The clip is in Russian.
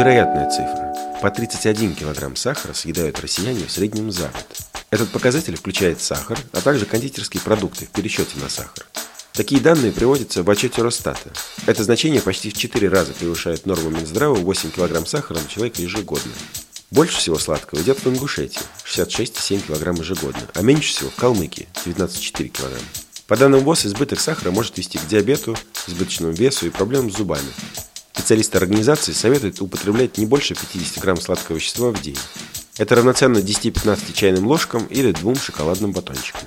Невероятная цифра. По 31 килограмм сахара съедают россияне в среднем за год. Этот показатель включает сахар, а также кондитерские продукты в пересчете на сахар. Такие данные приводятся в отчете Росстата. Это значение почти в 4 раза превышает норму Минздрава 8 кг сахара на человека ежегодно. Больше всего сладкого идет в Ингушетии – 66,7 кг ежегодно, а меньше всего в Калмыкии – 19,4 кг. По данным ВОЗ, избыток сахара может вести к диабету, избыточному весу и проблемам с зубами. Специалисты организации советуют употреблять не больше 50 грамм сладкого вещества в день. Это равноценно 10-15 чайным ложкам или двум шоколадным батончикам.